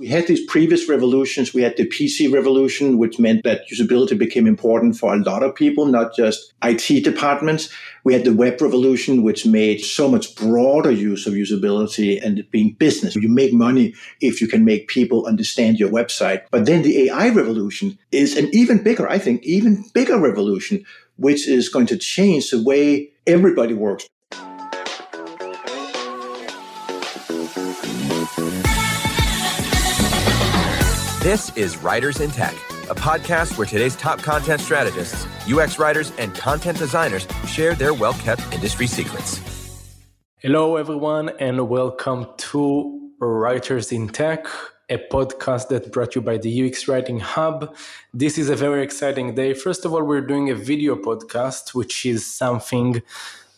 We had these previous revolutions. We had the PC revolution, which meant that usability became important for a lot of people, not just IT departments. We had the web revolution, which made so much broader use of usability and being business. You make money if you can make people understand your website. But then the AI revolution is an even bigger, I think, even bigger revolution, which is going to change the way everybody works. This is Writers in Tech, a podcast where today's top content strategists, UX writers, and content designers share their well kept industry secrets. Hello, everyone, and welcome to Writers in Tech, a podcast that brought you by the UX Writing Hub. This is a very exciting day. First of all, we're doing a video podcast, which is something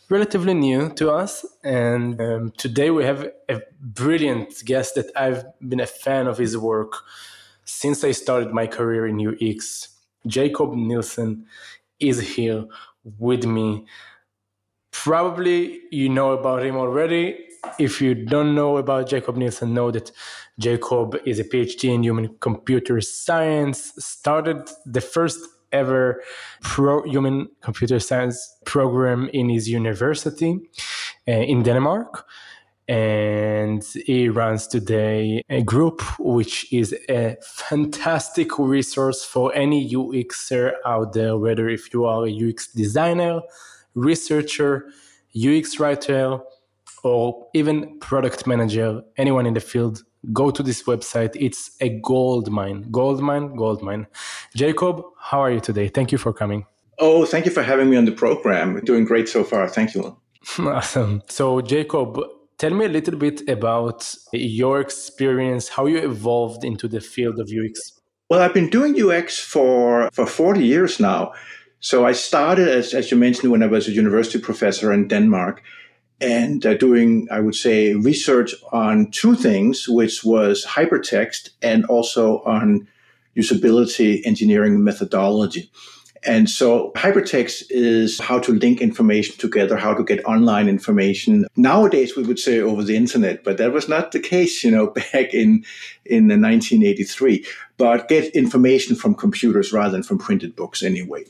relatively new to us. And um, today we have a brilliant guest that I've been a fan of his work since I started my career in UX, Jakob Nielsen is here with me. Probably you know about him already. If you don't know about Jakob Nielsen, know that Jakob is a PhD in human computer science, started the first ever pro human computer science program in his university uh, in Denmark and he runs today a group which is a fantastic resource for any UXer out there, whether if you are a UX designer, researcher, UX writer, or even product manager, anyone in the field, go to this website. It's a gold mine, gold mine, gold mine. Jakob, how are you today? Thank you for coming. Oh, thank you for having me on the program. We're doing great so far. Thank you. awesome. So, Jakob, Tell me a little bit about your experience, how you evolved into the field of UX. Well, I've been doing UX for, for 40 years now. So I started, as, as you mentioned, when I was a university professor in Denmark and uh, doing, I would say, research on two things, which was hypertext and also on usability engineering methodology. And so hypertext is how to link information together, how to get online information. Nowadays, we would say over the internet, but that was not the case, you know, back in, in 1983. But get information from computers rather than from printed books anyway.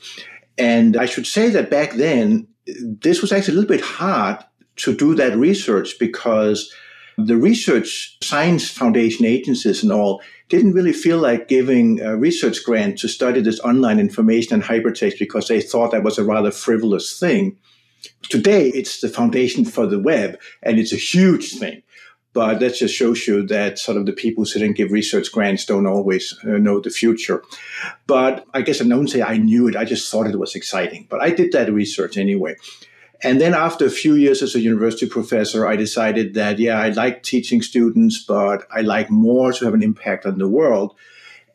And I should say that back then, this was actually a little bit hard to do that research because the research science foundation agencies and all didn't really feel like giving a research grant to study this online information and hypertext because they thought that was a rather frivolous thing. Today, it's the foundation for the web, and it's a huge thing. But that just shows you that sort of the people who sit and give research grants don't always uh, know the future. But I guess I don't say I knew it. I just thought it was exciting. But I did that research anyway. And then after a few years as a university professor, I decided that, yeah, I like teaching students, but I like more to have an impact on the world.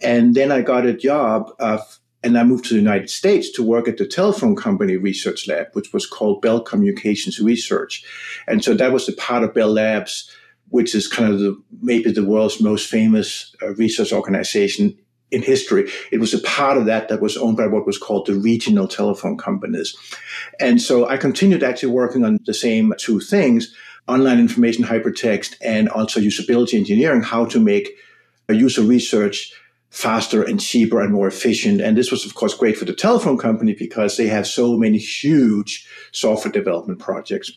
And then I got a job of, and I moved to the United States to work at the telephone company research lab, which was called Bell Communications Research. And so that was the part of Bell Labs, which is kind of the, maybe the world's most famous uh, research organization in history. It was a part of that that was owned by what was called the regional telephone companies. And so I continued actually working on the same two things, online information hypertext and also usability engineering, how to make a user research faster and cheaper and more efficient. And this was, of course, great for the telephone company because they have so many huge software development projects.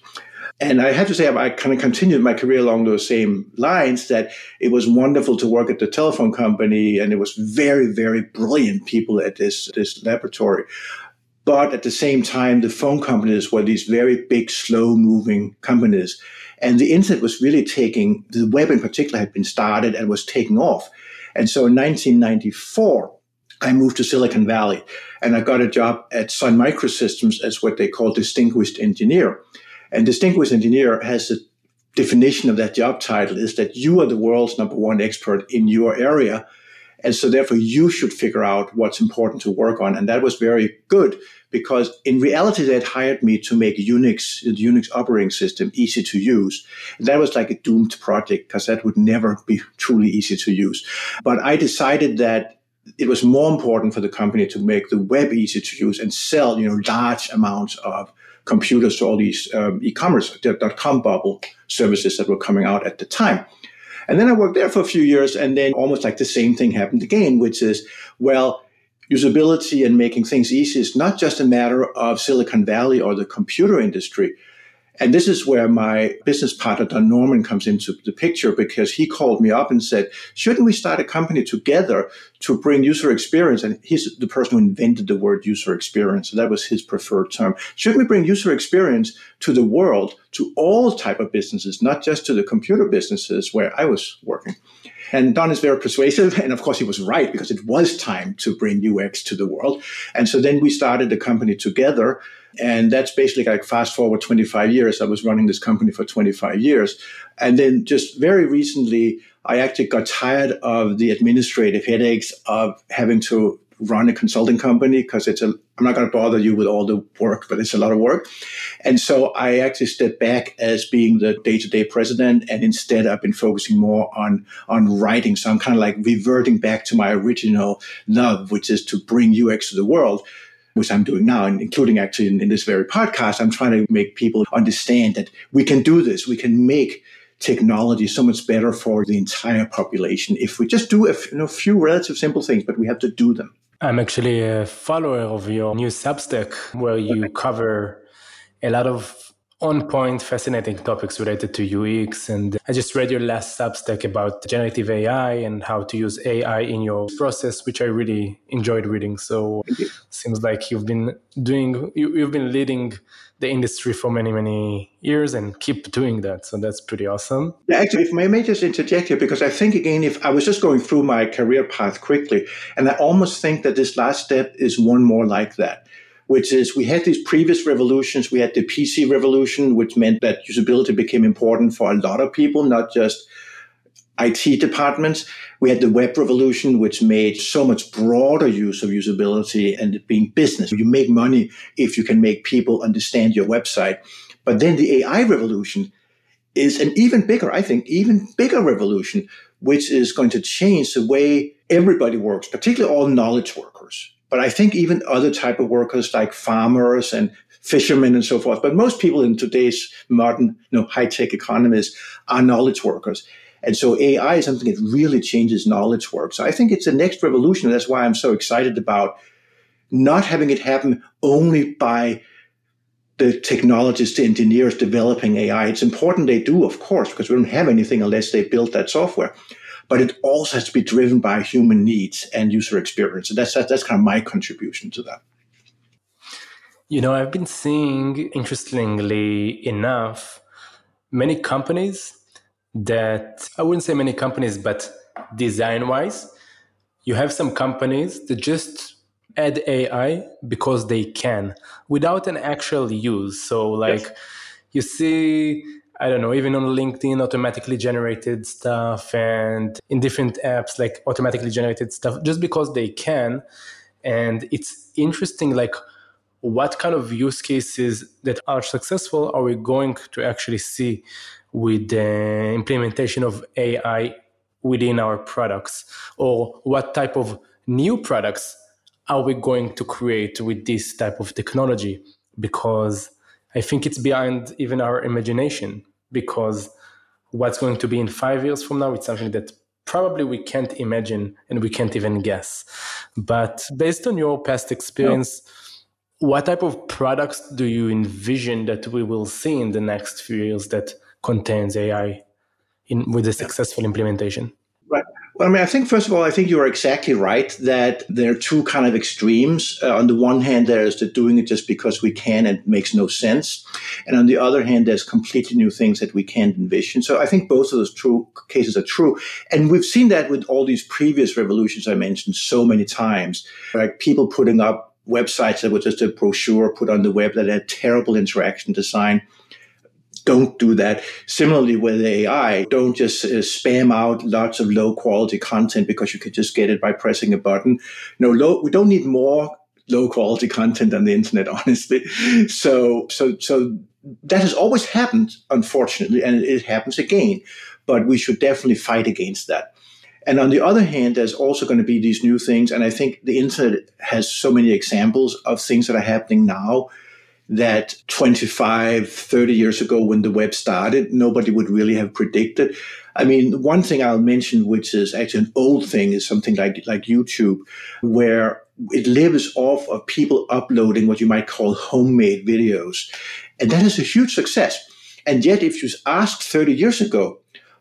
And I have to say, I kind of continued my career along those same lines that it was wonderful to work at the telephone company and it was very, very brilliant people at this, this laboratory. But at the same time, the phone companies were these very big, slow moving companies. And the internet was really taking, the web in particular had been started and was taking off. And so in 1994, I moved to Silicon Valley and I got a job at Sun Microsystems as what they call distinguished engineer. And distinguished engineer has a definition of that job title is that you are the world's number one expert in your area. And so therefore you should figure out what's important to work on. And that was very good because in reality, they had hired me to make Unix, the Unix operating system easy to use. And that was like a doomed project because that would never be truly easy to use. But I decided that it was more important for the company to make the web easy to use and sell, you know, large amounts of computers to all these um, e-commerce dot com bubble services that were coming out at the time. And then I worked there for a few years, and then almost like the same thing happened again, which is, well, usability and making things easy is not just a matter of Silicon Valley or the computer industry. And this is where my business partner, Don Norman, comes into the picture because he called me up and said, shouldn't we start a company together to bring user experience? And he's the person who invented the word user experience. So that was his preferred term. Shouldn't we bring user experience to the world, to all type of businesses, not just to the computer businesses where I was working? And Don is very persuasive. And of course, he was right because it was time to bring UX to the world. And so then we started the company together. And that's basically like fast forward 25 years. I was running this company for 25 years. And then just very recently, I actually got tired of the administrative headaches of having to run a consulting company because it's a I'm not going to bother you with all the work, but it's a lot of work. And so I actually stepped back as being the day-to-day president, and instead I've been focusing more on on writing. So I'm kind of like reverting back to my original love, which is to bring UX to the world which I'm doing now, and including actually in, in, this very podcast, I'm trying to make people understand that we can do this. We can make technology so much better for the entire population if we just do a you know, few relative simple things, but we have to do them. I'm actually a follower of your new Substack where you cover a lot of on point, fascinating topics related to UX. And I just read your last Substack about generative AI and how to use AI in your process, which I really enjoyed reading. So seems like you've been doing, you, you've been leading the industry for many, many years and keep doing that. So that's pretty awesome. Yeah, actually, if I may just interject here, because I think, again, if I was just going through my career path quickly, and I almost think that this last step is one more like that, which is we had these previous revolutions. We had the PC revolution, which meant that usability became important for a lot of people, not just IT departments. We had the web revolution, which made so much broader use of usability and being business. You make money if you can make people understand your website. But then the AI revolution is an even bigger, I think, even bigger revolution, which is going to change the way everybody works, particularly all knowledge workers. But I think even other type of workers like farmers and fishermen and so forth. But most people in today's modern, you know, high tech economies are knowledge workers. And so AI is something that really changes knowledge work. So I think it's the next revolution. That's why I'm so excited about not having it happen only by the technologists, the engineers developing AI. It's important they do, of course, because we don't have anything unless they build that software. But it also has to be driven by human needs and user experience. And that's, that's kind of my contribution to that. You know, I've been seeing, interestingly enough, many companies that I wouldn't say many companies, but design wise, you have some companies that just add AI because they can without an actual use. So, like, yes. you see, I don't know, even on LinkedIn, automatically generated stuff and in different apps, like automatically generated stuff just because they can. And it's interesting, like, what kind of use cases that are successful are we going to actually see with the implementation of AI within our products? Or what type of new products are we going to create with this type of technology? Because I think it's beyond even our imagination. Because what's going to be in five years from now, it's something that probably we can't imagine and we can't even guess. But based on your past experience, what type of products do you envision that we will see in the next few years that contains AI in with a successful implementation? Right. Well, I mean, I think first of all, I think you are exactly right that there are two kind of extremes. Uh, on the one hand, there's the doing it just because we can and makes no sense, and on the other hand, there's completely new things that we can't envision. So I think both of those true cases are true, and we've seen that with all these previous revolutions I mentioned so many times, like people putting up websites that were just a brochure put on the web that had terrible interaction design don't do that. Similarly with AI, don't just uh, spam out lots of low quality content because you could just get it by pressing a button. No, low, we don't need more low quality content on the internet, honestly. So, so, so that has always happened, unfortunately, and it happens again. But we should definitely fight against that. And on the other hand, there's also going to be these new things. And I think the internet has so many examples of things that are happening now that 25, 30 years ago when the web started, nobody would really have predicted. I mean, one thing I'll mention, which is actually an old thing, is something like, like YouTube, where it lives off of people uploading what you might call homemade videos. And that is a huge success. And yet, if you asked 30 years ago,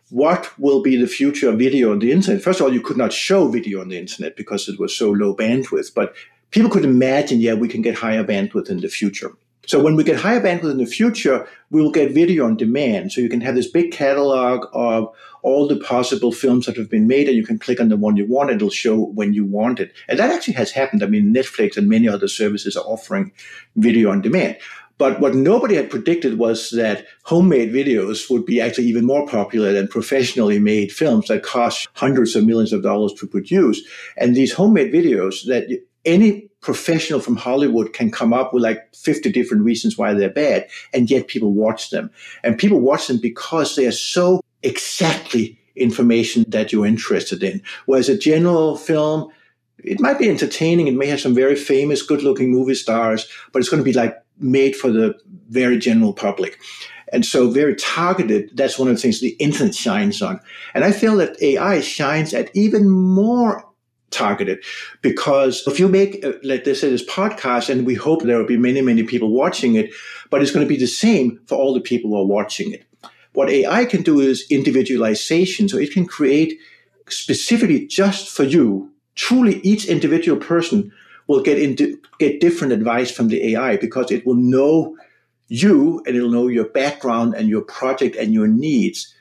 what will be the future of video on the internet? First of all, you could not show video on the internet because it was so low bandwidth, but people could imagine, yeah, we can get higher bandwidth in the future. So when we get higher bandwidth in the future, we will get video on demand. So you can have this big catalog of all the possible films that have been made, and you can click on the one you want, and it'll show when you want it. And that actually has happened. I mean, Netflix and many other services are offering video on demand. But what nobody had predicted was that homemade videos would be actually even more popular than professionally made films that cost hundreds of millions of dollars to produce. And these homemade videos that any professional from Hollywood can come up with like 50 different reasons why they're bad, and yet people watch them. And people watch them because they are so exactly information that you're interested in. Whereas a general film, it might be entertaining. It may have some very famous, good looking movie stars, but it's going to be like made for the very general public. And so very targeted, that's one of the things the internet shines on. And I feel that AI shines at even more targeted because if you make, uh, like they say, this podcast, and we hope there will be many, many people watching it, but it's going to be the same for all the people who are watching it. What AI can do is individualization. So it can create specifically just for you, truly each individual person will get into get different advice from the AI because it will know you and it'll know your background and your project and your needs.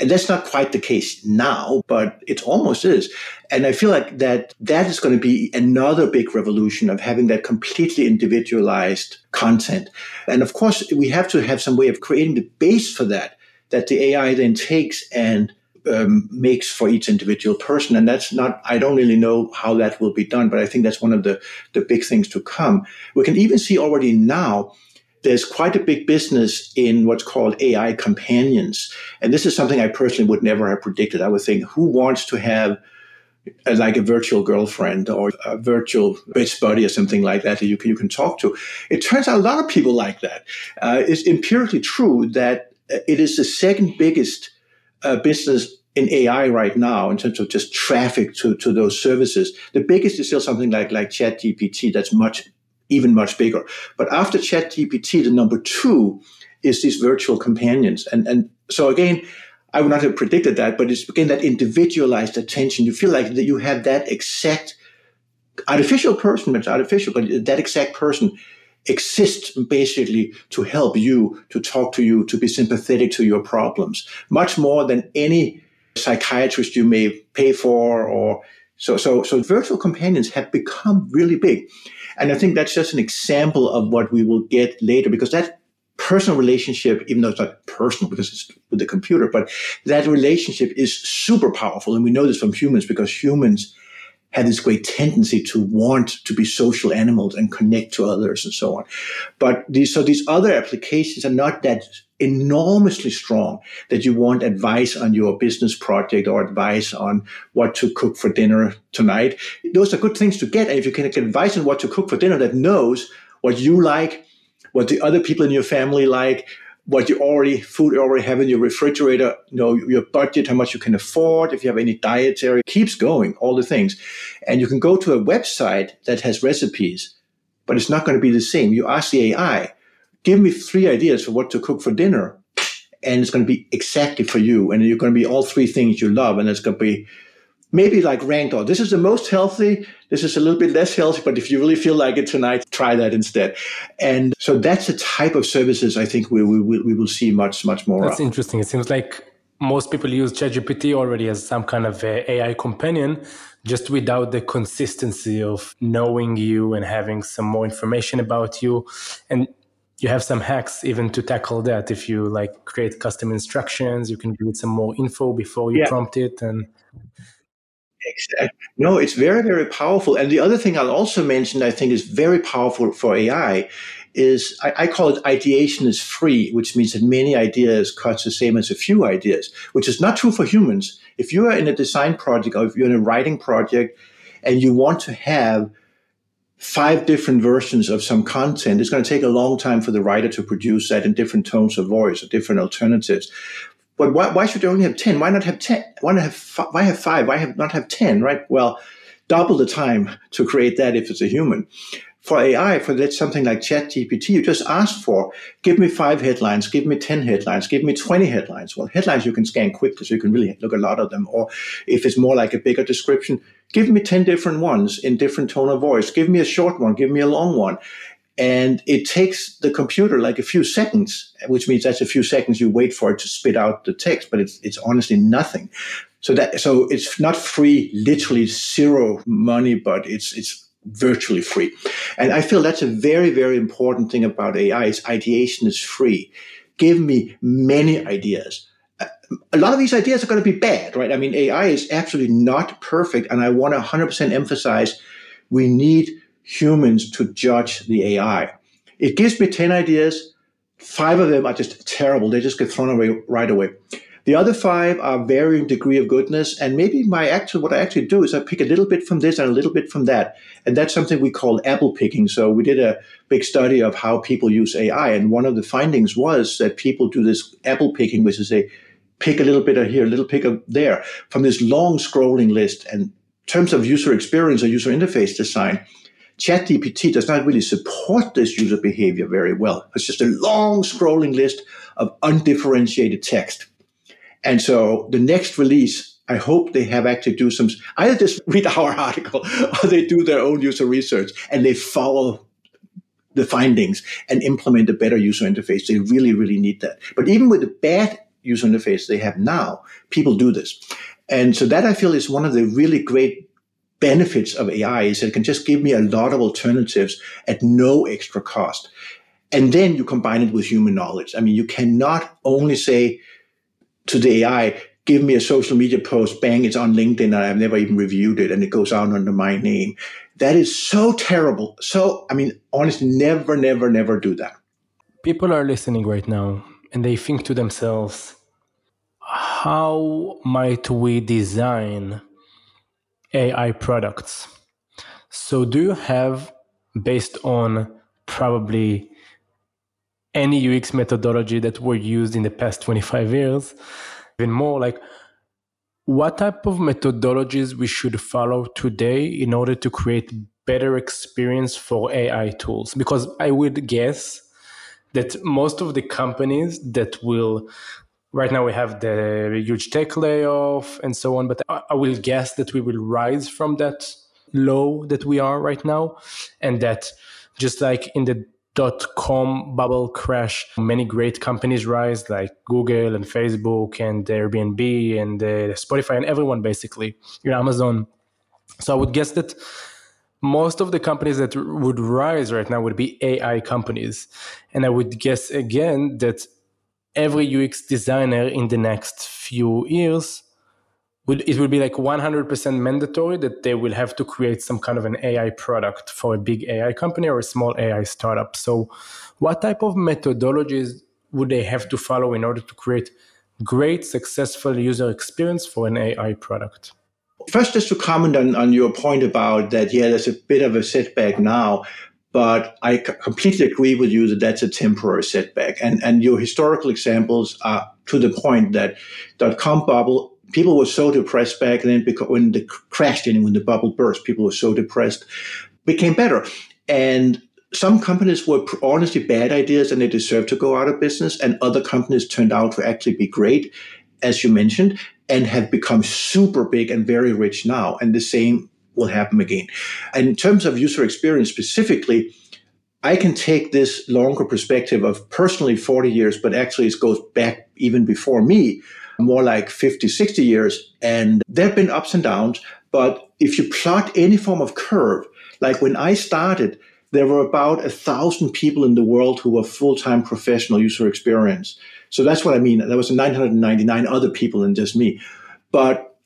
And that's not quite the case now, but it almost is. And I feel like that that is going to be another big revolution of having that completely individualized content. And of course, we have to have some way of creating the base for that, that the AI then takes and um, makes for each individual person. And that's not, I don't really know how that will be done, but I think that's one of the, the big things to come. We can even see already now there's quite a big business in what's called AI companions. And this is something I personally would never have predicted. I would think, who wants to have a, like a virtual girlfriend or a virtual best buddy or something like that that you can, you can talk to? It turns out a lot of people like that. Uh, it's empirically true that it is the second biggest uh, business in AI right now in terms of just traffic to, to those services. The biggest is still something like, like ChatGPT that's much, even much bigger. But after ChatGPT, the number two is these virtual companions. And, and so again, I would not have predicted that, but it's again that individualized attention. You feel like that you have that exact artificial person, it's artificial, but that exact person exists basically to help you, to talk to you, to be sympathetic to your problems, much more than any psychiatrist you may pay for or so so so virtual companions have become really big. And I think that's just an example of what we will get later because that personal relationship, even though it's not personal because it's with the computer, but that relationship is super powerful. And we know this from humans because humans have this great tendency to want to be social animals and connect to others and so on. But these, so these other applications are not that enormously strong that you want advice on your business project or advice on what to cook for dinner tonight. Those are good things to get. And if you can get advice on what to cook for dinner that knows what you like, what the other people in your family like, what you already food you already have in your refrigerator, you know, your budget, how much you can afford, if you have any dietary, keeps going, all the things. And you can go to a website that has recipes, but it's not going to be the same. You ask the AI, give me three ideas for what to cook for dinner. And it's going to be exactly for you. And you're going to be all three things you love. And it's going to be maybe like ranked or This is the most healthy. This is a little bit less healthy, but if you really feel like it tonight, try that instead. And so that's the type of services I think we, we, we will see much, much more. That's of. interesting. It seems like most people use ChatGPT already as some kind of AI companion, just without the consistency of knowing you and having some more information about you. And you have some hacks even to tackle that. If you like create custom instructions, you can give it some more info before you yeah. prompt it and Exactly. No, it's very, very powerful. And the other thing I'll also mention, I think, is very powerful for AI is I, I, call it ideation is free, which means that many ideas cost the same as a few ideas, which is not true for humans. If you are in a design project or if you're in a writing project and you want to have five different versions of some content, it's going to take a long time for the writer to produce that in different tones of voice or different alternatives. But why, why should you only have 10? Why not have 10? Why not have, why have five? Why have not have 10, right? Well, double the time to create that if it's a human. For AI, for that something like ChatGPT, you just ask for, give me five headlines, give me 10 headlines, give me 20 headlines. Well, headlines you can scan quickly, so you can really look a lot of them. Or if it's more like a bigger description, give me 10 different ones in different tone of voice. Give me a short one, give me a long one. And it takes the computer like a few seconds, which means that's a few seconds you wait for it to spit out the text, but it's, it's honestly nothing. So that, so it's not free, literally zero money, but it's, it's virtually free. And I feel that's a very, very important thing about AI is ideation is free. Give me many ideas. A lot of these ideas are going to be bad, right? I mean, AI is absolutely not perfect. And I want to 100% emphasize we need humans to judge the AI. It gives me 10 ideas. Five of them are just terrible. They just get thrown away right away. The other five are varying degree of goodness. And maybe my actual, what I actually do is I pick a little bit from this and a little bit from that. And that's something we call apple picking. So we did a big study of how people use AI. And one of the findings was that people do this apple picking, which is a pick a little bit of here, a little pick of there from this long scrolling list. And terms of user experience or user interface design, ChatGPT does not really support this user behavior very well. It's just a long scrolling list of undifferentiated text. And so the next release, I hope they have actually do some, either just read our article or they do their own user research and they follow the findings and implement a better user interface. They really, really need that. But even with the bad user interface they have now, people do this. And so that I feel is one of the really great benefits of AI is it can just give me a lot of alternatives at no extra cost. And then you combine it with human knowledge. I mean, you cannot only say, to the AI, give me a social media post, bang, it's on LinkedIn, and I've never even reviewed it, and it goes out under my name. That is so terrible. So, I mean, honestly, never, never, never do that. People are listening right now, and they think to themselves, how might we design AI products? So, do you have, based on probably any UX methodology that were used in the past 25 years, even more like what type of methodologies we should follow today in order to create better experience for AI tools because I would guess that most of the companies that will right now we have the huge tech layoff and so on but I will guess that we will rise from that low that we are right now and that just like in the dot com bubble crash many great companies rise like google and facebook and airbnb and uh, spotify and everyone basically you know, amazon. So i would guess that most of the companies that would rise right now would be ai companies. And i would guess again that every ux designer in the next few years would it would be like 100% mandatory that they will have to create some kind of an AI product for a big AI company or a small AI startup. So, what type of methodologies would they have to follow in order to create great, successful user experience for an AI product? First, just to comment on, on your point about that, yeah, there's a bit of a setback now, but I completely agree with you that that's a temporary setback. And, and your historical examples are to the point that dot com bubble people were so depressed back then because when the crashed and when the bubble burst, people were so depressed, became better. And some companies were honestly bad ideas and they deserved to go out of business. And other companies turned out to actually be great, as you mentioned, and have become super big and very rich now. And the same will happen again. And in terms of user experience specifically, I can take this longer perspective of personally 40 years, but actually it goes back even before me more like 50, 60 years. And there have been ups and downs. But if you plot any form of curve, like when I started, there were about a thousand people in the world who were full-time professional user experience. So that's what I mean. There was 999 other people than just me. But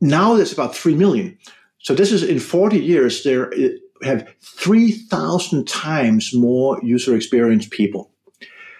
now there's about 3 million. So this is in 40 years, there uh, have 3,000 times more user experience people.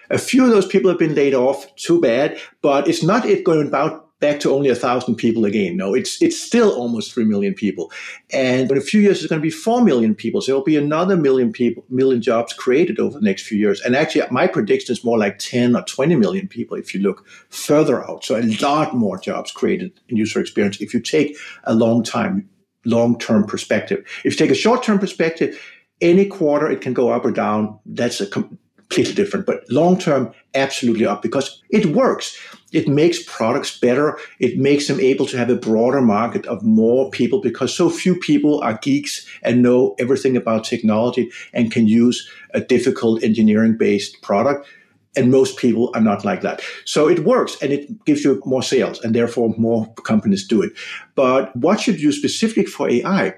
A few of those people have been laid off. Too bad. But it's not it going about back to only a thousand people again. No, it's it's still almost three million people, and in a few years it's going to be four million people. So there'll be another million people, million jobs created over the next few years. And actually, my prediction is more like ten or twenty million people if you look further out. So a lot more jobs created in user experience if you take a long time, long term perspective. If you take a short term perspective, any quarter it can go up or down. That's a completely different. But long term, absolutely up because it works. It makes products better. It makes them able to have a broader market of more people because so few people are geeks and know everything about technology and can use a difficult engineering based product. And most people are not like that. So it works and it gives you more sales and therefore more companies do it. But what should you specifically for AI?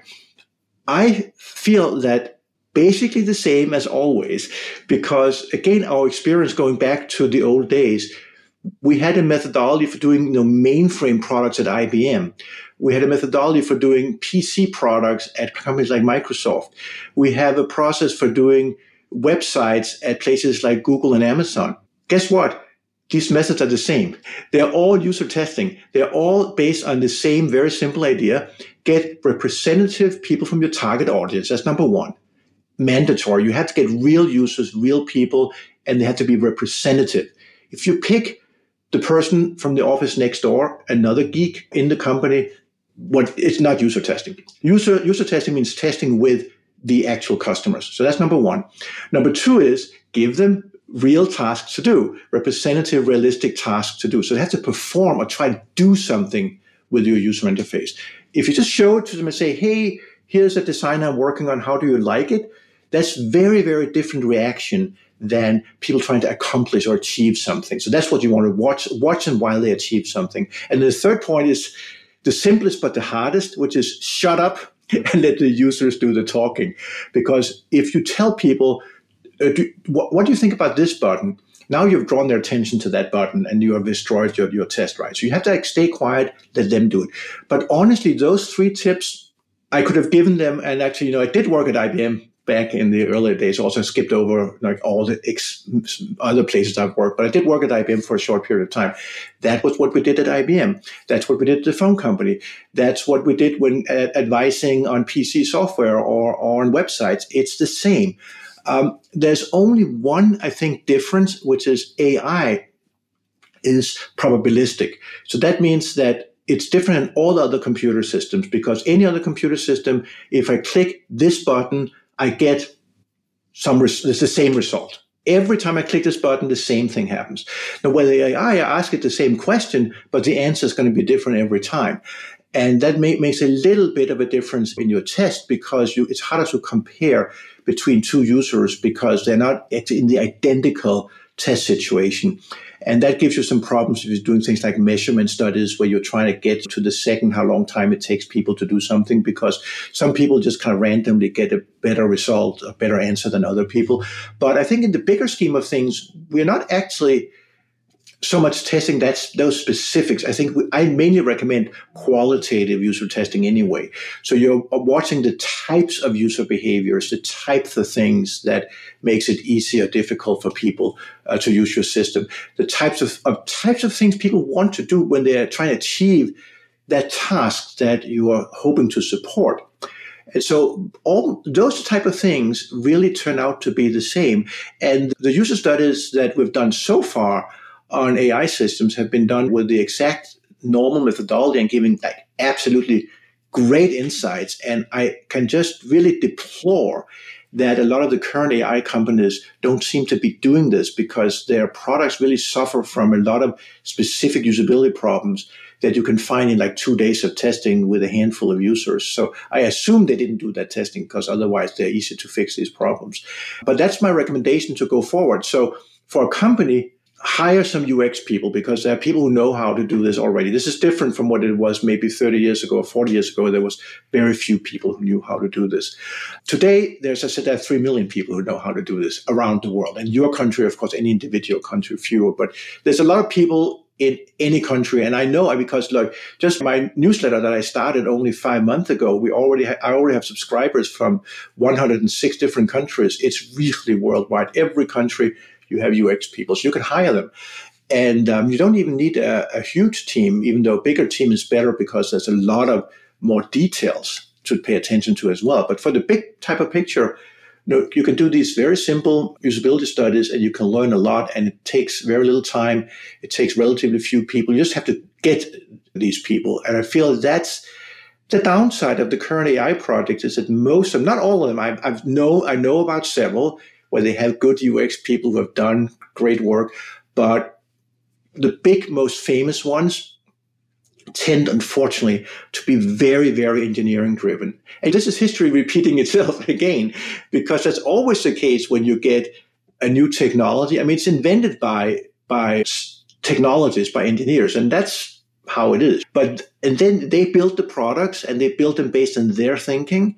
I feel that basically the same as always, because again, our experience going back to the old days, we had a methodology for doing you know, mainframe products at IBM. We had a methodology for doing PC products at companies like Microsoft. We have a process for doing websites at places like Google and Amazon. Guess what? These methods are the same. They're all user testing. They're all based on the same very simple idea. Get representative people from your target audience. That's number one mandatory. You had to get real users, real people, and they had to be representative. If you pick the person from the office next door, another geek in the company, what it's not user testing. User user testing means testing with the actual customers. So that's number one. Number two is give them real tasks to do, representative, realistic tasks to do. So they have to perform or try to do something with your user interface. If you just show it to them and say, hey, here's a design I'm working on, how do you like it? That's very, very different reaction than people trying to accomplish or achieve something. So that's what you want to watch, watch them while they achieve something. And the third point is the simplest but the hardest, which is shut up and let the users do the talking. Because if you tell people, uh, do, what, what do you think about this button? Now you've drawn their attention to that button and you have destroyed your, your test, right? So you have to like, stay quiet, let them do it. But honestly, those three tips I could have given them, and actually, you know, it did work at IBM back in the earlier days. Also skipped over like all the ex- other places I've worked, but I did work at IBM for a short period of time. That was what we did at IBM. That's what we did at the phone company. That's what we did when uh, advising on PC software or, or on websites. It's the same. Um, there's only one, I think, difference, which is AI is probabilistic. So that means that it's different in all the other computer systems because any other computer system, if I click this button, I get some, res- it's the same result. Every time I click this button, the same thing happens. Now, with AI, I ask it the same question, but the answer is going to be different every time. And that may, makes a little bit of a difference in your test because you, it's harder to compare between two users because they're not in the identical test situation. And that gives you some problems if you're doing things like measurement studies where you're trying to get to the second how long time it takes people to do something because some people just kind of randomly get a better result, a better answer than other people. But I think in the bigger scheme of things, we're not actually – so much testing that's those specifics. I think we, i mainly recommend qualitative user testing anyway. So you're watching the types of user behaviors the types of things that makes it easy or difficult for people uh, to use your system. The types of, of types of things people want to do when they're trying to achieve that task that you are hoping to support. And so all those type of things really turn out to be the same. And the user studies that we've done so far on AI systems have been done with the exact normal methodology and giving like absolutely great insights. And I can just really deplore that a lot of the current AI companies don't seem to be doing this because their products really suffer from a lot of specific usability problems that you can find in like two days of testing with a handful of users. So I assume they didn't do that testing because otherwise they're easy to fix these problems. But that's my recommendation to go forward. So for a company, hire some UX people because there are people who know how to do this already. This is different from what it was maybe 30 years ago or 40 years ago. There was very few people who knew how to do this. Today, there's, I said, there are 3 million people who know how to do this around the world. And your country, of course, any individual country, fewer, but there's a lot of people in any country. And I know because look, just my newsletter that I started only five months ago, we already, ha- I already have subscribers from 106 different countries. It's really worldwide. Every country you have UX people, so you can hire them. And um, you don't even need a, a huge team, even though a bigger team is better because there's a lot of more details to pay attention to as well. But for the big type of picture, you, know, you can do these very simple usability studies and you can learn a lot and it takes very little time. It takes relatively few people. You just have to get these people. And I feel that's the downside of the current AI projects is that most of not all of them, I, I've know I know about several where they have good UX people who have done great work, but the big, most famous ones tend, unfortunately, to be very, very engineering driven. And this is history repeating itself again, because that's always the case when you get a new technology. I mean, it's invented by by technologists, by engineers, and that's how it is. But and then they build the products and they build them based on their thinking.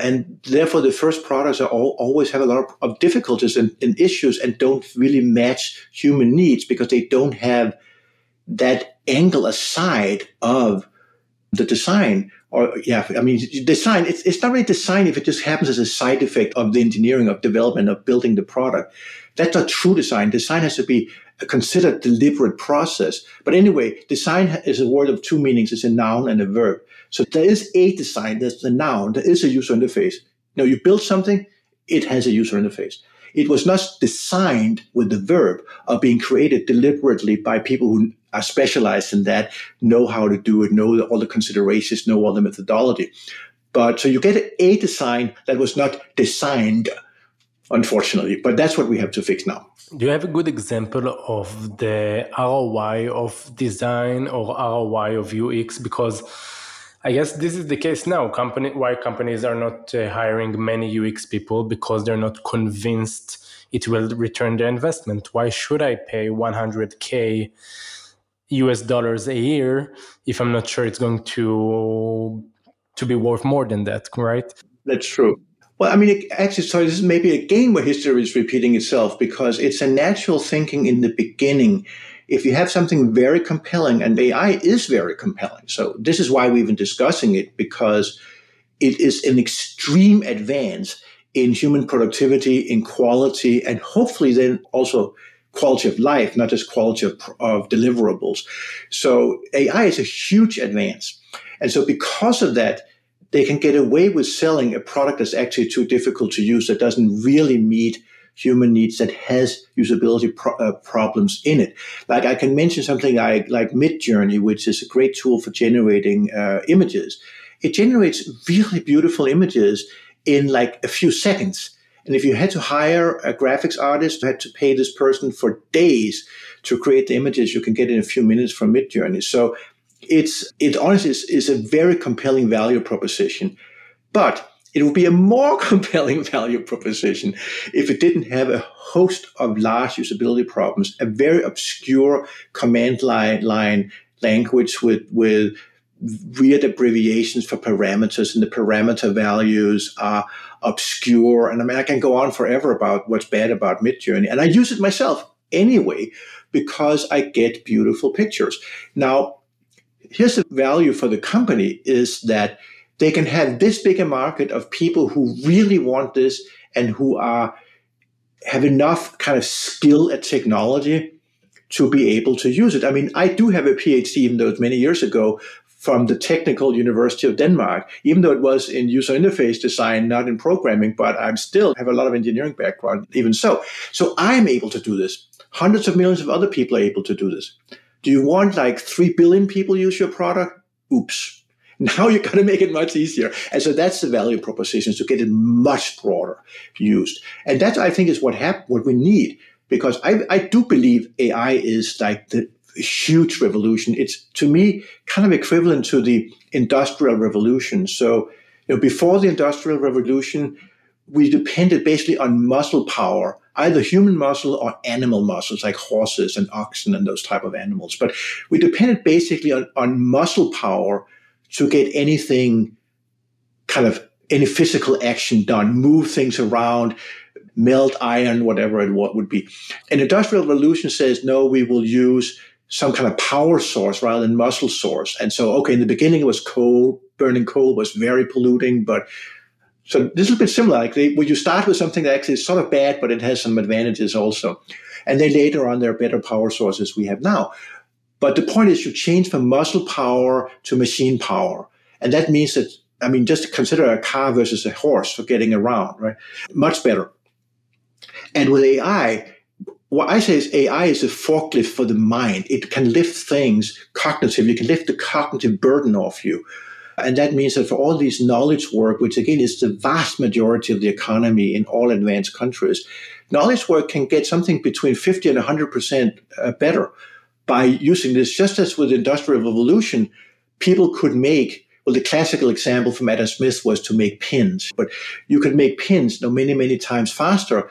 And therefore, the first products are all, always have a lot of, of difficulties and, and issues and don't really match human needs because they don't have that angle aside of the design or yeah i mean design it's, it's not really design if it just happens as a side effect of the engineering of development of building the product. That's not true design. Design has to be a considered deliberate process. But anyway design is a word of two meanings. It's a noun and a verb so there is a design there's the noun there is a user interface now you build something it has a user interface it was not designed with the verb of being created deliberately by people who are specialized in that, know how to do it, know all the considerations, know all the methodology. But so you get a design that was not designed, unfortunately. But that's what we have to fix now. Do you have a good example of the ROI of design or ROI of UX? Because I guess this is the case now. Company why companies are not uh, hiring many UX people because they're not convinced it will return their investment. Why should I pay 100k US dollars a year if I'm not sure it's going to to be worth more than that, right? That's true. Well, I mean, it, actually, sorry, this is maybe a game where history is repeating itself because it's a natural thinking in the beginning if you have something very compelling, and AI is very compelling, so this is why we've been discussing it because it is an extreme advance in human productivity, in quality, and hopefully then also quality of life, not just quality of, of deliverables. So AI is a huge advance. And so because of that, they can get away with selling a product that's actually too difficult to use, that doesn't really meet human needs that has usability pro- uh, problems in it. Like I can mention something like, like Midjourney, which is a great tool for generating uh, images. It generates really beautiful images in like a few seconds. And if you had to hire a graphics artist, you had to pay this person for days to create the images you can get in a few minutes from Midjourney. So it's it honestly is, is a very compelling value proposition. But it would be a more compelling value proposition if it didn't have a host of large usability problems, a very obscure command line, line language with, with weird abbreviations for parameters, and the parameter values are obscure. And I mean, I can go on forever about what's bad about Midjourney, and I use it myself anyway because I get beautiful pictures. Now, here's the value for the company is that they can have this big a market of people who really want this and who are have enough kind of skill at technology to be able to use it. I mean, I do have a PhD, even though it's many years ago, from the Technical University of Denmark, even though it was in user interface design, not in programming, but I still have a lot of engineering background, even so. So I'm able to do this. Hundreds of millions of other people are able to do this. Do you want like 3 billion people use your product? Oops. Now you've got to make it much easier. And so that's the value proposition to get it much broader used. And that I think is what hap- what we need because I, I do believe AI is like the huge revolution. It's to me kind of equivalent to the industrial revolution. So, you know, before the industrial revolution, we depended basically on muscle power, either human muscle or animal muscles like horses and oxen and those type of animals. But we depended basically on, on muscle power to get anything kind of any physical action done, move things around, melt iron, whatever it would be. An industrial revolution says, no, we will use some kind of power source rather than muscle source. And so, okay, in the beginning it was coal, burning coal was very polluting, but So this is a bit similar. Like they, where you start with something that actually is sort of bad, but it has some advantages also. And then later on, there are better power sources we have now. But the point is, you change from muscle power to machine power. And that means that, I mean, just consider a car versus a horse for getting around, right? Much better. And with AI, what I say is AI is a forklift for the mind. It can lift things cognitively. It can lift the cognitive burden off you. And that means that for all these knowledge work, which again is the vast majority of the economy in all advanced countries, knowledge work can get something between 50 and 100% uh, better by using this. Just as with industrial revolution, people could make, well, the classical example from Adam Smith was to make pins, but you could make pins know, many, many times faster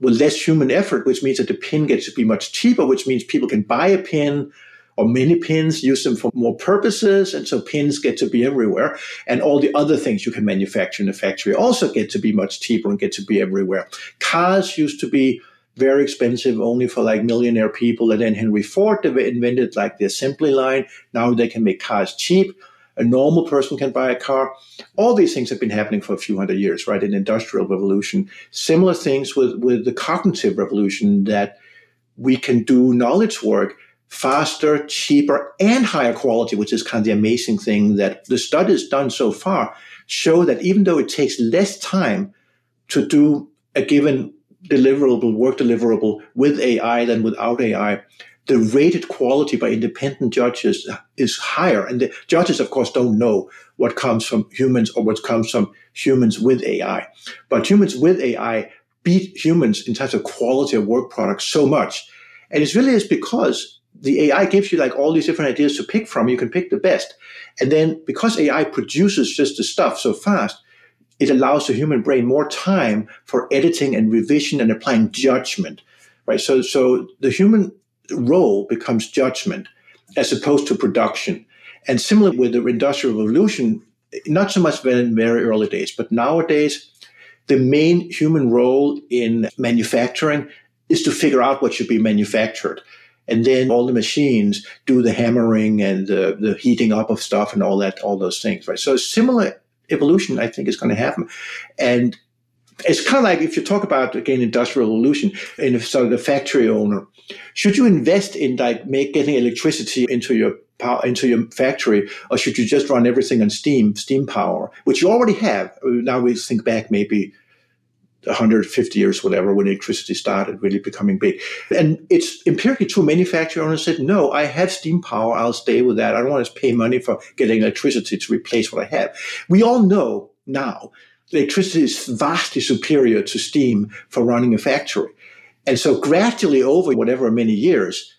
with less human effort, which means that the pin gets to be much cheaper, which means people can buy a pin or many pins, use them for more purposes. And so pins get to be everywhere. And all the other things you can manufacture in a factory also get to be much cheaper and get to be everywhere. Cars used to be very expensive only for like millionaire people. And then Henry Ford invented like the assembly line. Now they can make cars cheap. A normal person can buy a car. All these things have been happening for a few hundred years, right? An industrial revolution. Similar things with, with the cognitive revolution that we can do knowledge work faster, cheaper, and higher quality, which is kind of the amazing thing that the studies done so far show that even though it takes less time to do a given deliverable, work deliverable with AI than without AI, the rated quality by independent judges is higher. And the judges, of course, don't know what comes from humans or what comes from humans with AI. But humans with AI beat humans in terms of quality of work products so much. And it really is because the AI gives you like all these different ideas to pick from. You can pick the best. And then because AI produces just the stuff so fast, it allows the human brain more time for editing and revision and applying judgment, right? So, so the human role becomes judgment as opposed to production. And similar with the industrial revolution, not so much in very early days, but nowadays, the main human role in manufacturing is to figure out what should be manufactured and then all the machines do the hammering and the, the heating up of stuff and all that, all those things, right? So similar evolution, I think, is going to happen, and it's kind of like if you talk about again industrial revolution in sort of the factory owner, should you invest in like make getting electricity into your power into your factory, or should you just run everything on steam, steam power, which you already have? Now we think back maybe 150 years, whatever, when electricity started really becoming big. And it's empirically true. Manufacturer owners said, no, I have steam power. I'll stay with that. I don't want to pay money for getting electricity to replace what I have. We all know now electricity is vastly superior to steam for running a factory. And so gradually over whatever many years,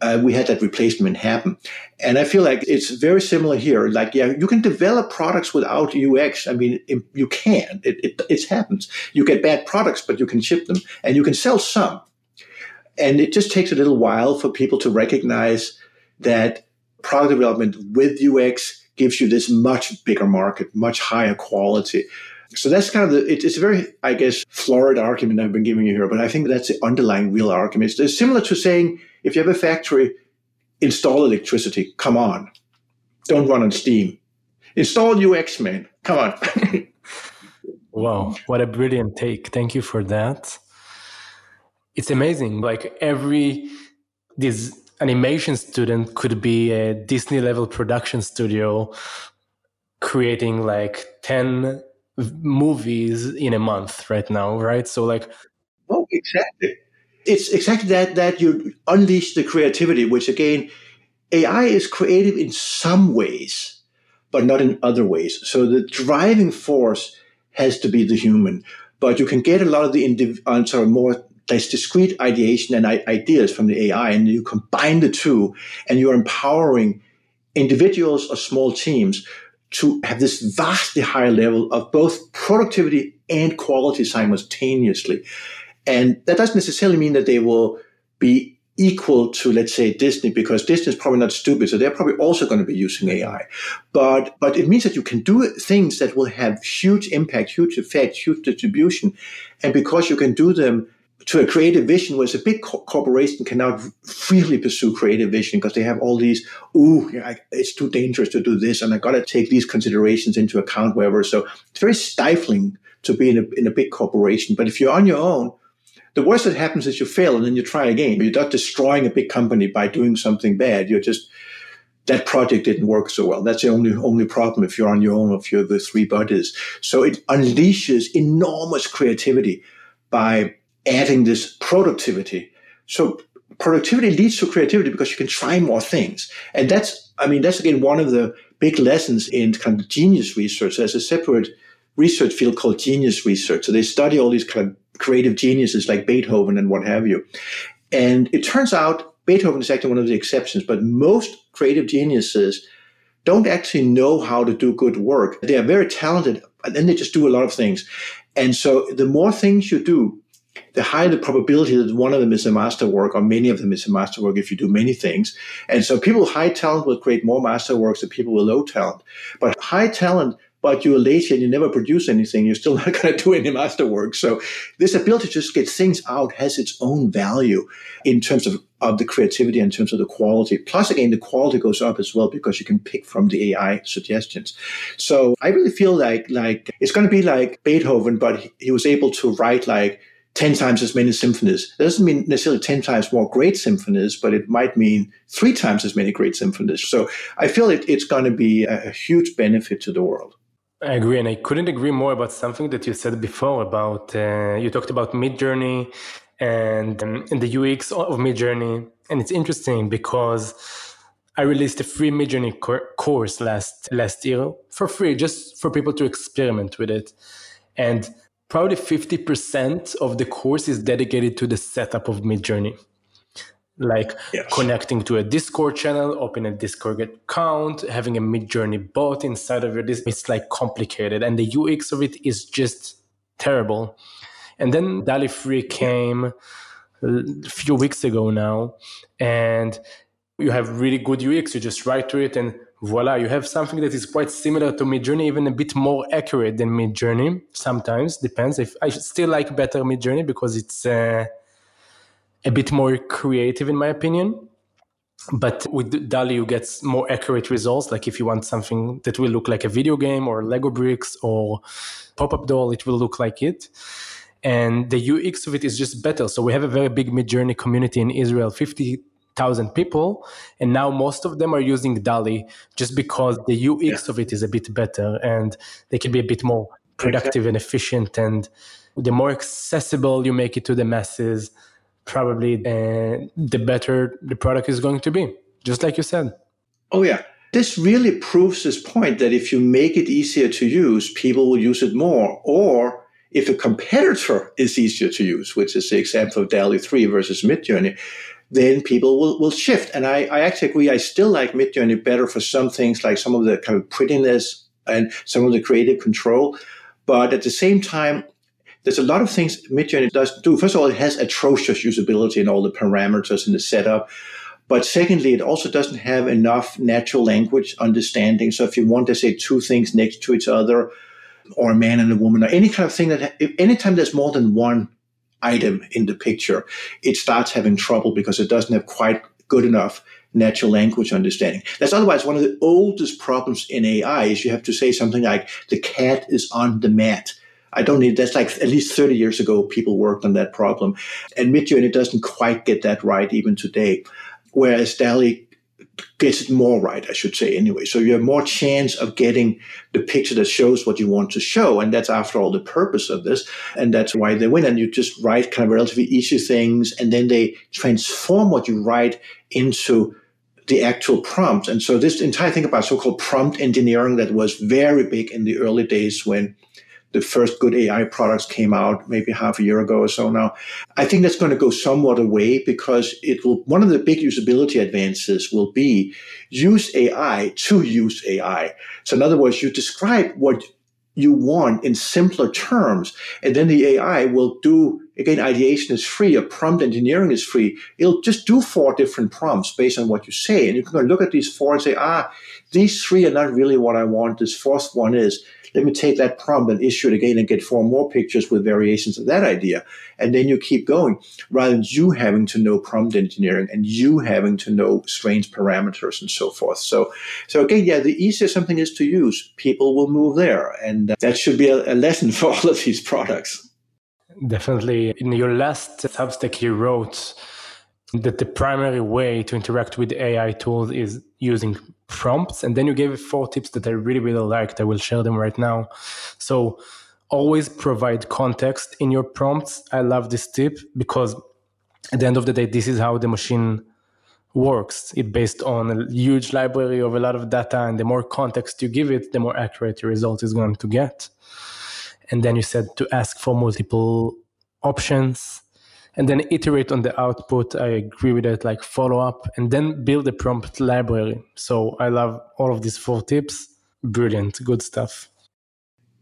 uh, we had that replacement happen. And I feel like it's very similar here. Like, yeah, you can develop products without UX. I mean, you can. It, it, it happens. You get bad products, but you can ship them and you can sell some. And it just takes a little while for people to recognize that product development with UX gives you this much bigger market, much higher quality. So that's kind of the, it, it's a very, I guess, florid argument I've been giving you here, but I think that's the underlying real argument. It's, it's similar to saying if you have a factory, install electricity. Come on. Don't run on steam. Install UX, man. Come on. wow. What a brilliant take. Thank you for that. It's amazing. Like every, this animation student could be a Disney level production studio creating like 10 movies in a month right now, right? So like Oh, exactly it's exactly that that you unleash the creativity, which again, AI is creative in some ways, but not in other ways. So the driving force has to be the human, but you can get a lot of the indiv- uh, sorry, more less discrete ideation and ideas from the AI, and you combine the two, and you're empowering individuals or small teams to have this vastly higher level of both productivity and quality simultaneously. And that doesn't necessarily mean that they will be equal to, let's say, Disney, because Disney is probably not stupid, so they're probably also going to be using AI. But but it means that you can do things that will have huge impact, huge effect, huge distribution, and because you can do them to a creative vision, whereas a big co- corporation cannot freely pursue creative vision because they have all these, ooh, it's too dangerous to do this, and I got to take these considerations into account, wherever. So it's very stifling to be in a, in a big corporation. But if you're on your own, the worst that happens is you fail and then you try again. You're not destroying a big company by doing something bad. You're just that project didn't work so well. That's the only only problem if you're on your own, if you're the three buddies. So it unleashes enormous creativity by adding this productivity. So productivity leads to creativity because you can try more things. And that's, I mean, that's again one of the big lessons in kind of genius research. There's a separate research field called genius research. So they study all these kind of creative geniuses like Beethoven and what have you. And it turns out Beethoven is actually one of the exceptions, but most creative geniuses don't actually know how to do good work. They are very talented, and then they just do a lot of things. And so the more things you do, the higher the probability that one of them is a masterwork or many of them is a masterwork if you do many things. And so people with high talent will create more masterworks than people with low talent. But high talent, but you're lazy and you never produce anything, you're still not going to do any masterwork. So this ability to just get things out has its own value in terms of, of the creativity, in terms of the quality. Plus, again, the quality goes up as well because you can pick from the AI suggestions. So I really feel like, like it's going to be like Beethoven, but he, was able to write like 10 times as many symphonies. It doesn't mean necessarily 10 times more great symphonies, but it might mean three times as many great symphonies. So I feel it, it's going to be a, a huge benefit to the world. I agree, and I couldn't agree more about something that you said before about uh, you talked about Midjourney and um, and the UX of Midjourney, and it's interesting because I released a free Midjourney cor- course last last year for free, just for people to experiment with it, and probably 50% of the course is dedicated to the setup of Midjourney. Like yes. connecting to a Discord channel, open a Discord account, having a Midjourney bot inside of your Discord. It's like complicated. And the UX of it is just terrible. And then DALL-E 3 came a few weeks ago now. And you have really good UX. You just write to it and voila, you have something that is quite similar to Midjourney, even a bit more accurate than Midjourney. Sometimes depends. If I still like better Midjourney because it's uh, a bit more creative, in my opinion. But with DALL-E, you get more accurate results. Like if you want something that will look like a video game or Lego bricks or pop-up doll, it will look like it. And the UX of it is just better. So we have a very big Midjourney community in Israel, 50 thousand people, and now most of them are using DALL-E just because the UX yeah. of it is a bit better and they can be a bit more productive and efficient. And the more accessible you make it to the masses, probably uh, the better the product is going to be. Just like you said. Oh yeah. This really proves this point that if you make it easier to use, people will use it more. Or if a competitor is easier to use, which is the example of DALL-E 3 versus Midjourney, then people will, will shift. And I, I actually agree. I still like Midjourney better for some things like some of the kind of prettiness and some of the creative control. But at the same time, there's a lot of things Midjourney does do. First of all, it has atrocious usability in all the parameters in the setup. But secondly, it also doesn't have enough natural language understanding. So if you want to say two things next to each other, or a man and a woman, or any kind of thing that, if, anytime there's more than one item in the picture, it starts having trouble because it doesn't have quite good enough natural language understanding. That's otherwise one of the oldest problems in AI is you have to say something like the cat is on the mat. I don't need that's like at least 30 years ago people worked on that problem. And Midjourney doesn't quite get that right even today. Whereas DALL-E gets it more right, I should say, anyway. So you have more chance of getting the picture that shows what you want to show. And that's, after all, the purpose of this. And that's why they win. And you just write kind of relatively easy things, and then they transform what you write into the actual prompt. And so this entire thing about so-called prompt engineering that was very big in the early days when the first good AI products came out maybe half a year ago or so now. I think that's going to go somewhat away because it will, one of the big usability advances will be use AI to use AI. So in other words, you describe what you want in simpler terms, and then the AI will do again, ideation is free, or prompt engineering is free. It'll just do four different prompts based on what you say. And you can look at these four and say, ah, these three are not really what I want. This fourth one is. Let me take that prompt and issue it again and get four more pictures with variations of that idea. And then you keep going rather than you having to know prompt engineering and you having to know strange parameters and so forth. So, so again, yeah, the easier something is to use, people will move there. And that should be a, a lesson for all of these products. Definitely. In your last Substack, you wrote that the primary way to interact with AI tools is using prompts. And then you gave four tips that I really, really liked. I will share them right now. So always provide context in your prompts. I love this tip because at the end of the day, this is how the machine works. It based on a huge library of a lot of data, and the more context you give it, the more accurate your result is going to get and then you said to ask for multiple options and then iterate on the output i agree with it like follow up and then build a prompt library so i love all of these four tips brilliant good stuff.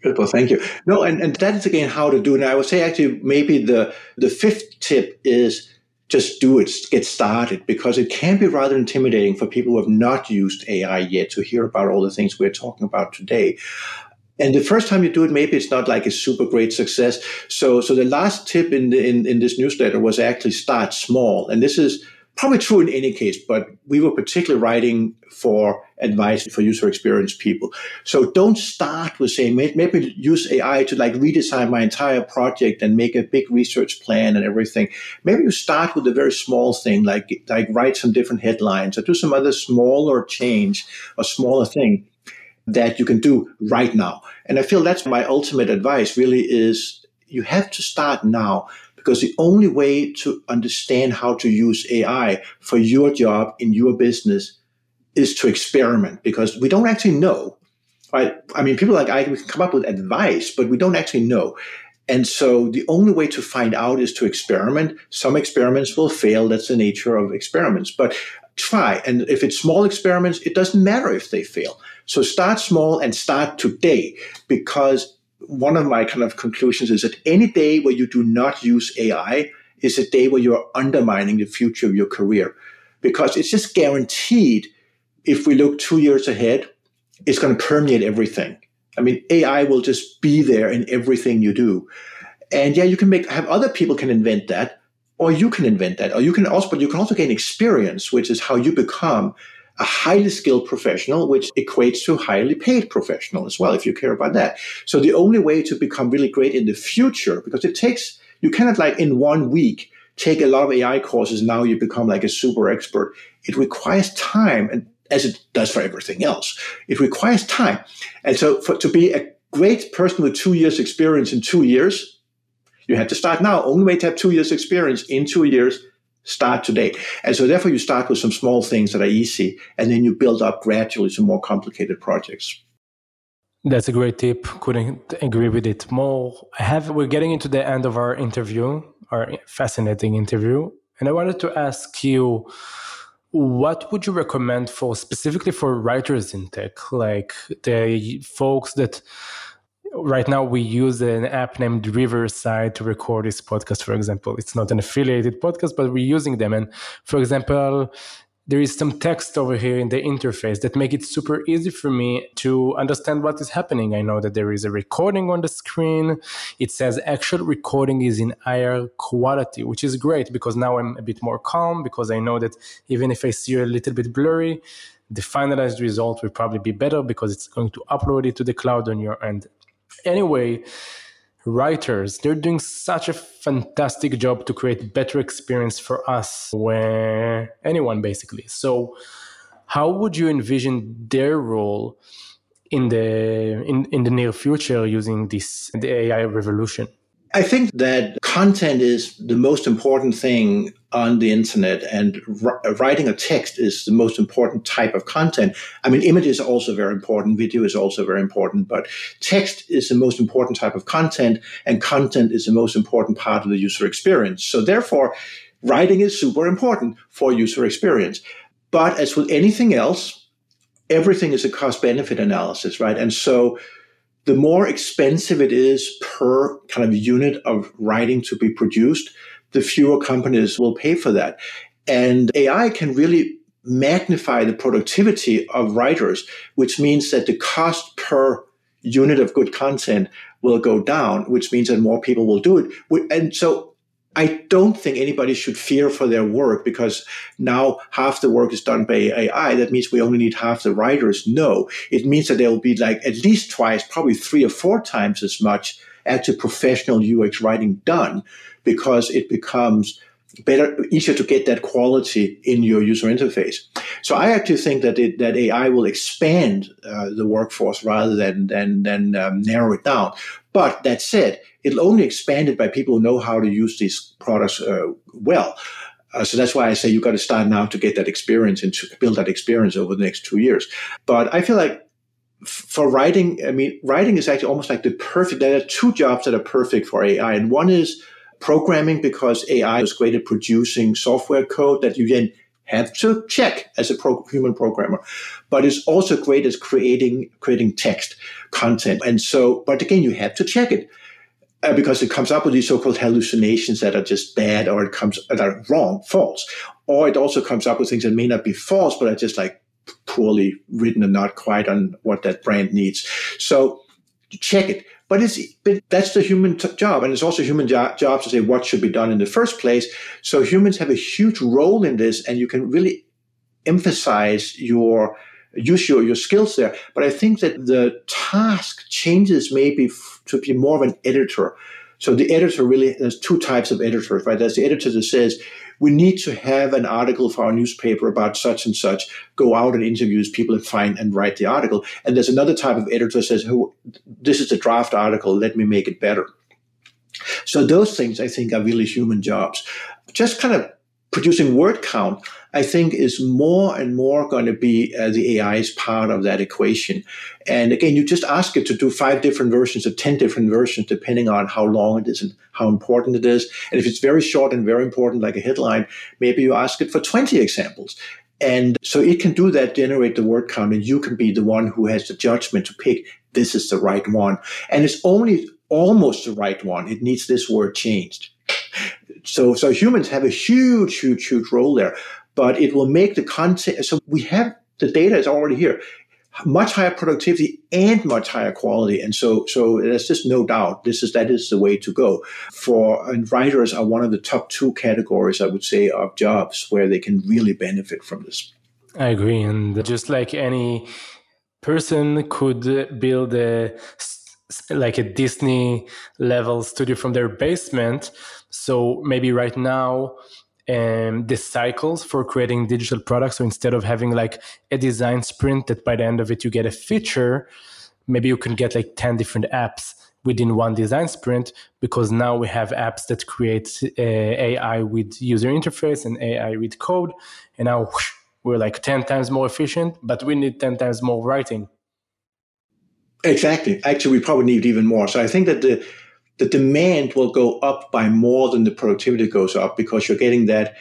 Well, thank you. No, and, and that is again how to do. And I would say actually maybe the the fifth tip is just do it, get started, because it can be rather intimidating for people who have not used AI yet to hear about all the things we're talking about today. And the first time you do it, maybe it's not like a super great success. So, so the last tip in, the, in, in this newsletter was actually start small. And this is probably true in any case, but we were particularly writing for advice for user experience people. So don't start with saying, maybe use AI to like redesign my entire project and make a big research plan and everything. Maybe you start with a very small thing, like, like write some different headlines or do some other smaller change or smaller thing that you can do right now. And I feel that's my ultimate advice really is you have to start now because the only way to understand how to use AI for your job in your business is to experiment because we don't actually know. Right? I mean, people like I we can come up with advice, but we don't actually know. And so the only way to find out is to experiment. Some experiments will fail. That's the nature of experiments. But try. And if it's small experiments, it doesn't matter if they fail. So start small and start today because one of my kind of conclusions is that any day where you do not use AI is a day where you are undermining the future of your career because it's just guaranteed if we look two years ahead, it's going to permeate everything. I mean, AI will just be there in everything you do. And yeah, you can make have other people can invent that, or you can invent that, or you can also, but you can also gain experience, which is how you become a highly skilled professional, which equates to highly paid professional as well, if you care about that. So the only way to become really great in the future, because it takes, you cannot like in one week take a lot of AI courses. Now you become like a super expert. It requires time and as it does for everything else, it requires time. And so for, to be a great person with two years experience in two years, you have to start now. Only way to have two years experience in two years start today. And so therefore you start with some small things that are easy and then you build up gradually to more complicated projects. That's a great tip. Couldn't agree with it more. I have we're getting into the end of our interview, our fascinating interview. And I wanted to ask you what would you recommend for specifically for writers in tech, like the folks that right now we use an app named Riverside to record this podcast, for example. It's not an affiliated podcast, but we're using them. And for example, there is some text over here in the interface that make it super easy for me to understand what is happening. I know that there is a recording on the screen. It says actual recording is in higher quality, which is great because now I'm a bit more calm because I know that even if I see a little bit blurry, the finalized result will probably be better because it's going to upload it to the cloud on your end anyway writers they're doing such a fantastic job to create better experience for us where anyone basically. So how would you envision their role in the in, in the near future using this the ai revolution? I think that content is the most important thing on the internet, and writing a text is the most important type of content. I mean, images are also very important, video is also very important, but text is the most important type of content, and content is the most important part of the user experience. So, therefore, writing is super important for user experience. But as with anything else, everything is a cost benefit analysis, right? And so, the more expensive it is per kind of unit of writing to be produced, the fewer companies will pay for that. And AI can really magnify the productivity of writers, which means that the cost per unit of good content will go down, which means that more people will do it. And so I don't think anybody should fear for their work because now half the work is done by AI. That means we only need half the writers. No, it means that there will be like at least twice, probably three or four times as much actual professional UX writing done because it becomes better, easier to get that quality in your user interface. So I actually think that it, that AI will expand uh, the workforce rather than than than um, narrow it down. But that said, it'll only expand it by people who know how to use these products uh, well. Uh, so that's why I say you've got to start now to get that experience and to build that experience over the next two years. But I feel like for writing, I mean, writing is actually almost like the perfect. There are two jobs that are perfect for AI, and one is programming because AI is great at producing software code that you then have to check as a pro- human programmer. But it's also great at creating creating text content. And so, but again, you have to check it. Uh, because it comes up with these so-called hallucinations that are just bad or it comes that are wrong, false. Or it also comes up with things that may not be false, but are just like poorly written and not quite on what that brand needs. So check it. But it's but that's the human t- job, and it's also human jo- job to say what should be done in the first place. So humans have a huge role in this, and you can really emphasize your use your, your skills there. But I think that the task changes maybe f- to be more of an editor. So the editor really there's two types of editors, right? There's the editor that says we need to have an article for our newspaper about such and such. Go out and interview people and find and write the article. And there's another type of editor says, oh, this is a draft article. Let me make it better. So those things I think are really human jobs. Just kind of producing word count, I think is more and more going to be uh, the AI's part of that equation. And again, you just ask it to do five different versions or 10 different versions, depending on how long it is and how important it is. And if it's very short and very important, like a headline, maybe you ask it for 20 examples. And so it can do that, generate the word count, and you can be the one who has the judgment to pick this is the right one. And it's only almost the right one. It needs this word changed. So, so humans have a huge, huge, huge role there, but it will make the content. So we have the data is already here, much higher productivity and much higher quality. And so, so there's just no doubt this is, that is the way to go for, and writers are one of the top two categories, I would say, of jobs where they can really benefit from this. I agree. And just like any person could build a like a Disney level studio from their basement. So maybe right now, um, the cycles for creating digital products. So instead of having like a design sprint that by the end of it you get a feature, maybe you can get like 10 different apps within one design sprint because now we have apps that create uh, AI with user interface and AI with code. And now whoosh, we're like 10 times more efficient, but we need 10 times more writing. Exactly. Actually, we probably need even more. So I think that the the demand will go up by more than the productivity goes up because you're getting that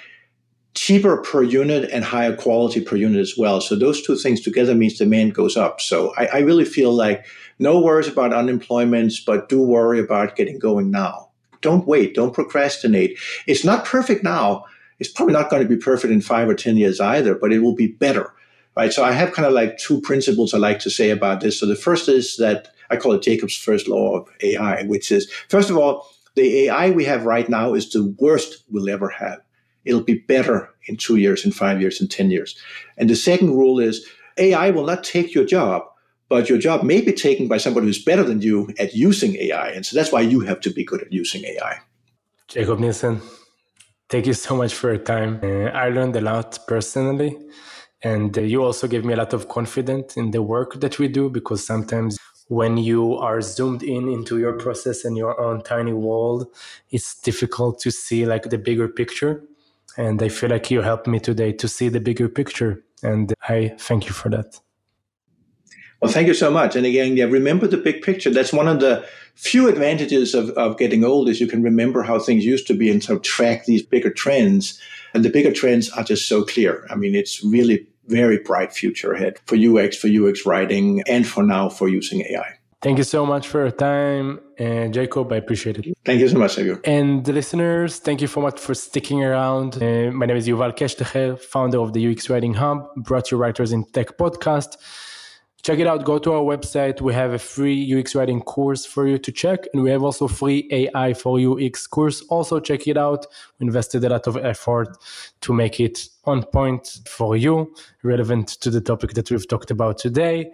cheaper per unit and higher quality per unit as well. So those two things together means demand goes up. So I, I really feel like no worries about unemployment, but do worry about getting going now. Don't wait. Don't procrastinate. It's not perfect now. It's probably not going to be perfect in five or 10 years either, but it will be better right? So I have kind of like two principles I like to say about this. So the first is that I call it Jakob's first law of AI, which is first of all, the AI we have right now is the worst we'll ever have. It'll be better in two years, in five years, in 10 years. And the second rule is AI will not take your job, but your job may be taken by somebody who's better than you at using AI. And so that's why you have to be good at using AI. Jakob Nielsen, thank you so much for your time. Uh, I learned a lot personally. And uh, you also gave me a lot of confidence in the work that we do because sometimes when you are zoomed in into your process and your own tiny world, it's difficult to see like the bigger picture. And I feel like you helped me today to see the bigger picture. And I thank you for that. Well, thank you so much. And again, yeah, remember the big picture. That's one of the few advantages of, of getting old is you can remember how things used to be and sort of track these bigger trends. And the bigger trends are just so clear. I mean, it's really very bright future ahead for UX, for UX writing, and for now for using AI. Thank you so much for your time, and Jakob. I appreciate it. Thank you so much. And the listeners, thank you so much for sticking around. Uh, my name is Yuval Keshtcher, founder of the UX Writing Hub, brought you Writers in Tech podcast. Check it out. Go to our website. We have a free UX writing course for you to check, and we have also free AI for UX course. Also, check it out. We invested a lot of effort to make it on point for you, relevant to the topic that we've talked about today.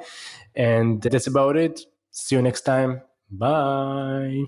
And that's about it. See you next time. Bye.